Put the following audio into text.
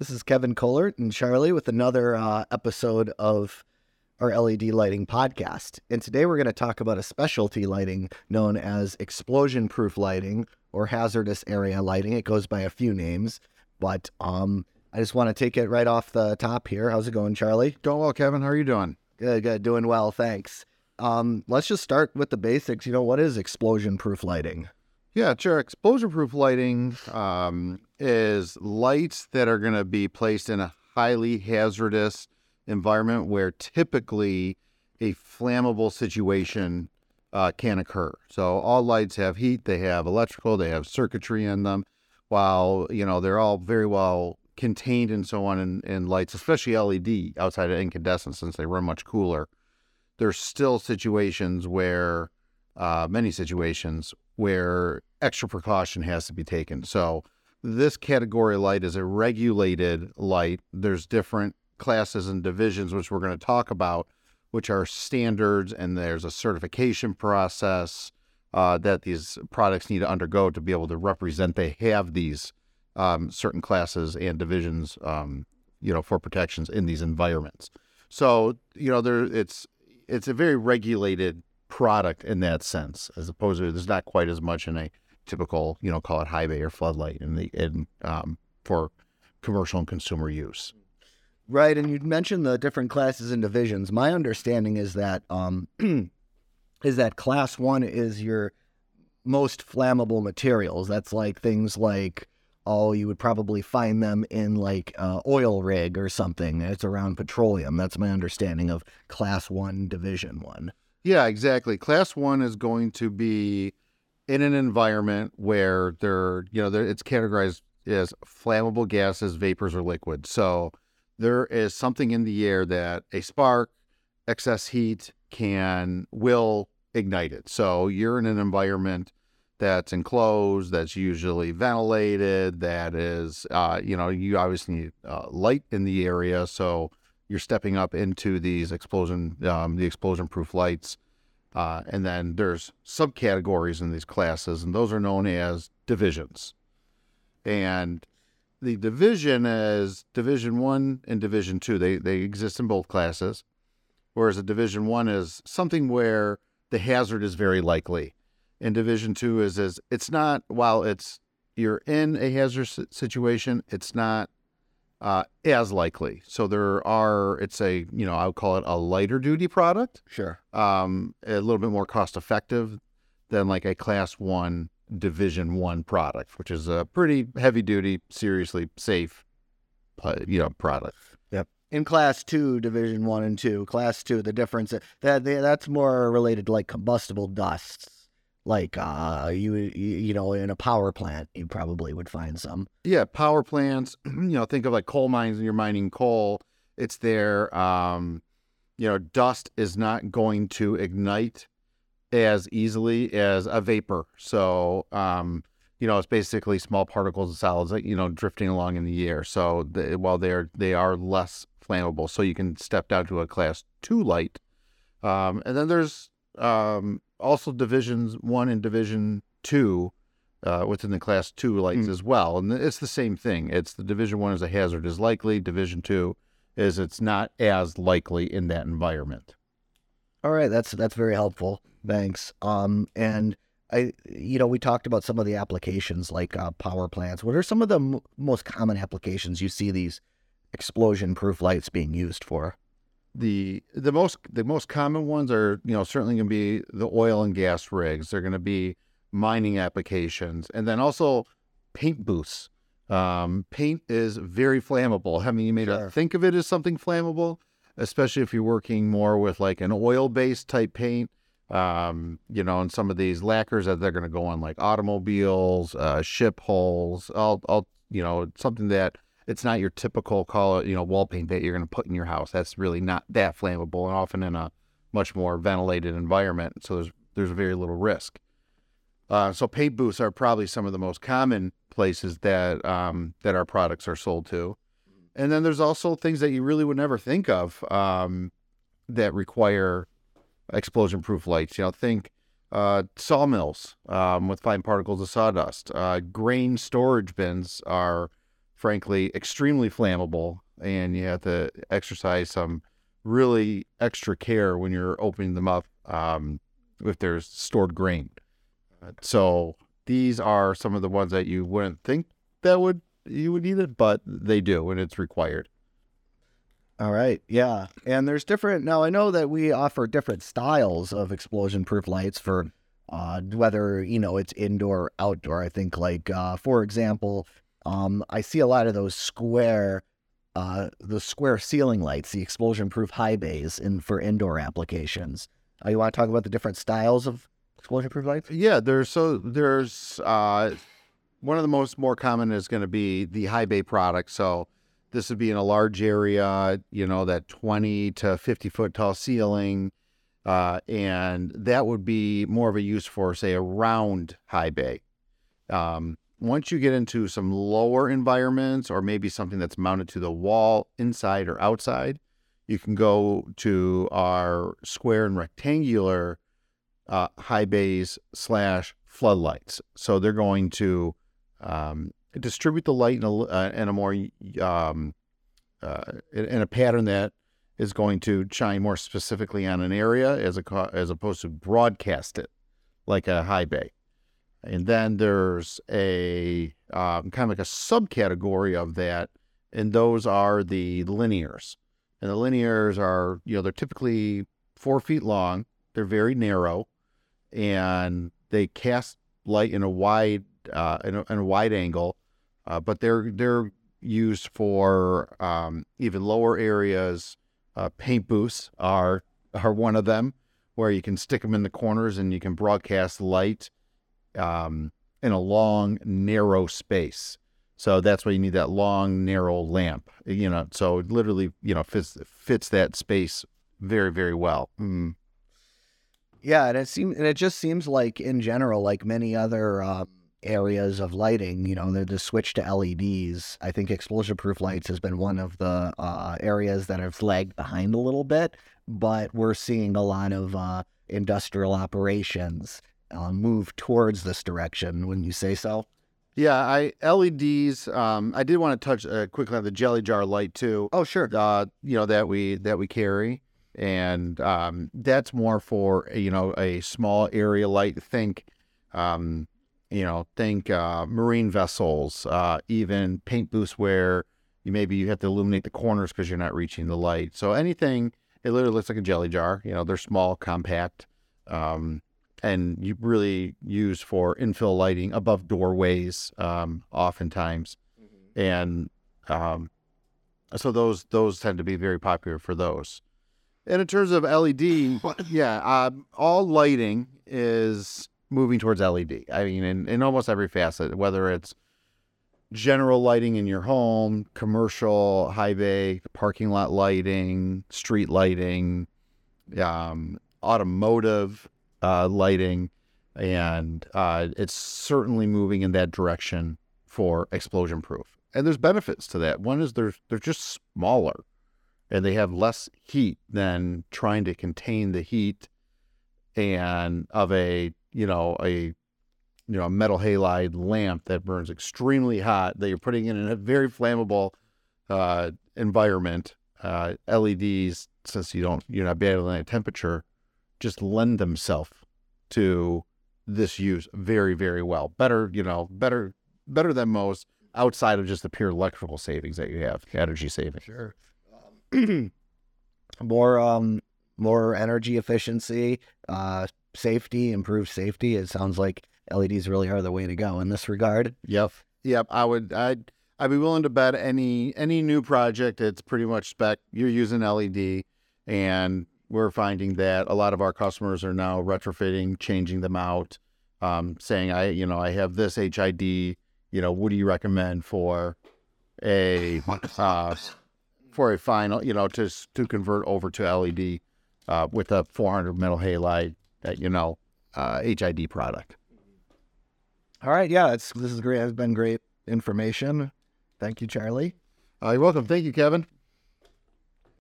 This is Kevin Kohler and Charlie with another uh, episode of our LED lighting podcast. And today we're going to talk about a specialty lighting known as explosion proof lighting or hazardous area lighting. It goes by a few names, but um, I just want to take it right off the top here. How's it going, Charlie? Doing well, Kevin. How are you doing? Good, good. Doing well, thanks. Um, let's just start with the basics. You know, what is explosion proof lighting? Yeah, sure. Explosion proof lighting um, is lights that are going to be placed in a highly hazardous environment where typically a flammable situation uh, can occur. So all lights have heat, they have electrical, they have circuitry in them. While you know they're all very well contained and so on in, in lights, especially LED outside of incandescent, since they run much cooler. There's still situations where, uh, many situations where extra precaution has to be taken. So this category light is a regulated light. There's different classes and divisions, which we're going to talk about, which are standards, and there's a certification process uh, that these products need to undergo to be able to represent they have these um, certain classes and divisions, um, you know, for protections in these environments. So you know, there it's it's a very regulated product in that sense, as opposed to there's not quite as much in a typical, you know, call it high bay or floodlight in the in um, for commercial and consumer use. Right, and you mentioned the different classes and divisions. My understanding is that um, is that class one is your most flammable materials. That's like things like oh, you would probably find them in like uh, oil rig or something. It's around petroleum. That's my understanding of class one, division one. Yeah, exactly. Class one is going to be in an environment where they're, you know, they're, it's categorized as flammable gases, vapors, or liquids. So there is something in the air that a spark, excess heat can will ignite it. So you're in an environment that's enclosed, that's usually ventilated, that is, uh, you know, you obviously need uh, light in the area. So you're stepping up into these explosion, um, the explosion proof lights. Uh, and then there's subcategories in these classes, and those are known as divisions. And the division is division one and division two. They they exist in both classes. Whereas a division one is something where the hazard is very likely and Division Two is is it's not while it's you're in a hazardous situation, it's not uh, as likely. So there are it's a you know I would call it a lighter duty product. Sure. Um, a little bit more cost effective than like a Class One Division One product, which is a pretty heavy duty, seriously safe, uh, you know, product. Yep. In class two, division one and two, class two, the difference that that's more related to like combustible dusts like uh you you know in a power plant you probably would find some. Yeah power plants you know think of like coal mines and you're mining coal it's there um you know dust is not going to ignite as easily as a vapor. So um you know it's basically small particles of solids you know drifting along in the air. So the, while they're they are less flammable so you can step down to a class 2 light um and then there's um also divisions one and division two uh, within the class two lights mm. as well. And it's the same thing. It's the division one is a hazard is likely. Division two is it's not as likely in that environment. All right, that's that's very helpful. Thanks. Um, and I, you know, we talked about some of the applications like uh, power plants. What are some of the m- most common applications you see these explosion-proof lights being used for? The the most the most common ones are you know certainly going to be the oil and gas rigs. They're going to be mining applications, and then also paint booths. Um, paint is very flammable. I mean, you may sure. not think of it as something flammable, especially if you're working more with like an oil-based type paint. Um, you know, and some of these lacquers that they're going to go on like automobiles, uh, ship hulls, all, all, you know, something that it's not your typical call you know wall paint that you're going to put in your house. That's really not that flammable, and often in a much more ventilated environment. So there's there's very little risk. Uh, so paint booths are probably some of the most common places that um, that our products are sold to. And then there's also things that you really would never think of um, that require explosion-proof lights. You know, think uh, sawmills um, with fine particles of sawdust. Uh, grain storage bins are frankly, extremely flammable, and you have to exercise some really extra care when you're opening them up um, if there's stored grain. So these are some of the ones that you wouldn't think that would you would need it, but they do, and it's required. All right. Yeah. And there's different. Now, I know that we offer different styles of explosion proof lights for uh, whether, you know, it's indoor or outdoor. I think, like, uh, for example, um, I see a lot of those square, uh, the square ceiling lights, the explosion proof high bays in for indoor applications. Uh, you want to talk about the different styles of explosion proof lights? Yeah, there's so there's uh, one of the most more common is going to be the high bay product. So this would be in a large area, you know, that 20 to 50 foot tall ceiling. Uh, and that would be more of a use for, say, a round high bay. Um, once you get into some lower environments or maybe something that's mounted to the wall inside or outside, you can go to our square and rectangular uh, high bays slash floodlights. So they're going to um, distribute the light in a, uh, in a more um, uh, in a pattern that is going to shine more specifically on an area as a as opposed to broadcast it like a high bay. And then there's a um, kind of like a subcategory of that, and those are the linears. And the linears are, you know, they're typically four feet long. They're very narrow, and they cast light in a wide uh, in, a, in a wide angle, uh, but they're they're used for um, even lower areas. Uh, paint booths are are one of them, where you can stick them in the corners and you can broadcast light um, in a long, narrow space. So that's why you need that long, narrow lamp. You know, so it literally, you know, fits fits that space very, very well. Mm. Yeah, and it seems, and it just seems like in general, like many other um, areas of lighting, you know, the, the switch to LEDs. I think explosion proof lights has been one of the uh, areas that have lagged behind a little bit, but we're seeing a lot of uh, industrial operations uh, move towards this direction. Wouldn't you say so? Yeah, I LEDs. Um, I did want to touch uh, quickly on the jelly jar light too. Oh, sure. Uh, you know that we that we carry, and um, that's more for you know a small area light. Think, um, you know, think uh, marine vessels, uh, even paint booths where you maybe you have to illuminate the corners because you're not reaching the light. So anything, it literally looks like a jelly jar. You know, they're small, compact. Um, and you really use for infill lighting above doorways, um, oftentimes, mm-hmm. and um, so those those tend to be very popular for those. And in terms of LED, yeah, uh, all lighting is moving towards LED. I mean, in, in almost every facet, whether it's general lighting in your home, commercial, high bay, parking lot lighting, street lighting, um, automotive uh, lighting, and uh, it's certainly moving in that direction for explosion proof. And there's benefits to that. One is they're they're just smaller, and they have less heat than trying to contain the heat and of a you know a you know a metal halide lamp that burns extremely hot that you're putting in a very flammable uh, environment. Uh, LEDs, since you don't you're not battling a temperature, just lend themselves to this use very, very well. Better, you know, better, better than most outside of just the pure electrical savings that you have, energy savings. Sure. Um, more, um, more energy efficiency, uh, safety, improved safety. It sounds like LEDs really are the way to go in this regard. Yep. Yep. I would, I'd, I'd be willing to bet any, any new project, it's pretty much spec. You're using LED and we're finding that a lot of our customers are now retrofitting, changing them out, um, saying, "I, you know, I have this HID. You know, what do you recommend for a uh, for a final, you know, to to convert over to LED uh, with a 400 metal halide, that you know, uh, HID product." All right, yeah, this is great. It's been great information. Thank you, Charlie. Uh, you're welcome. Thank you, Kevin.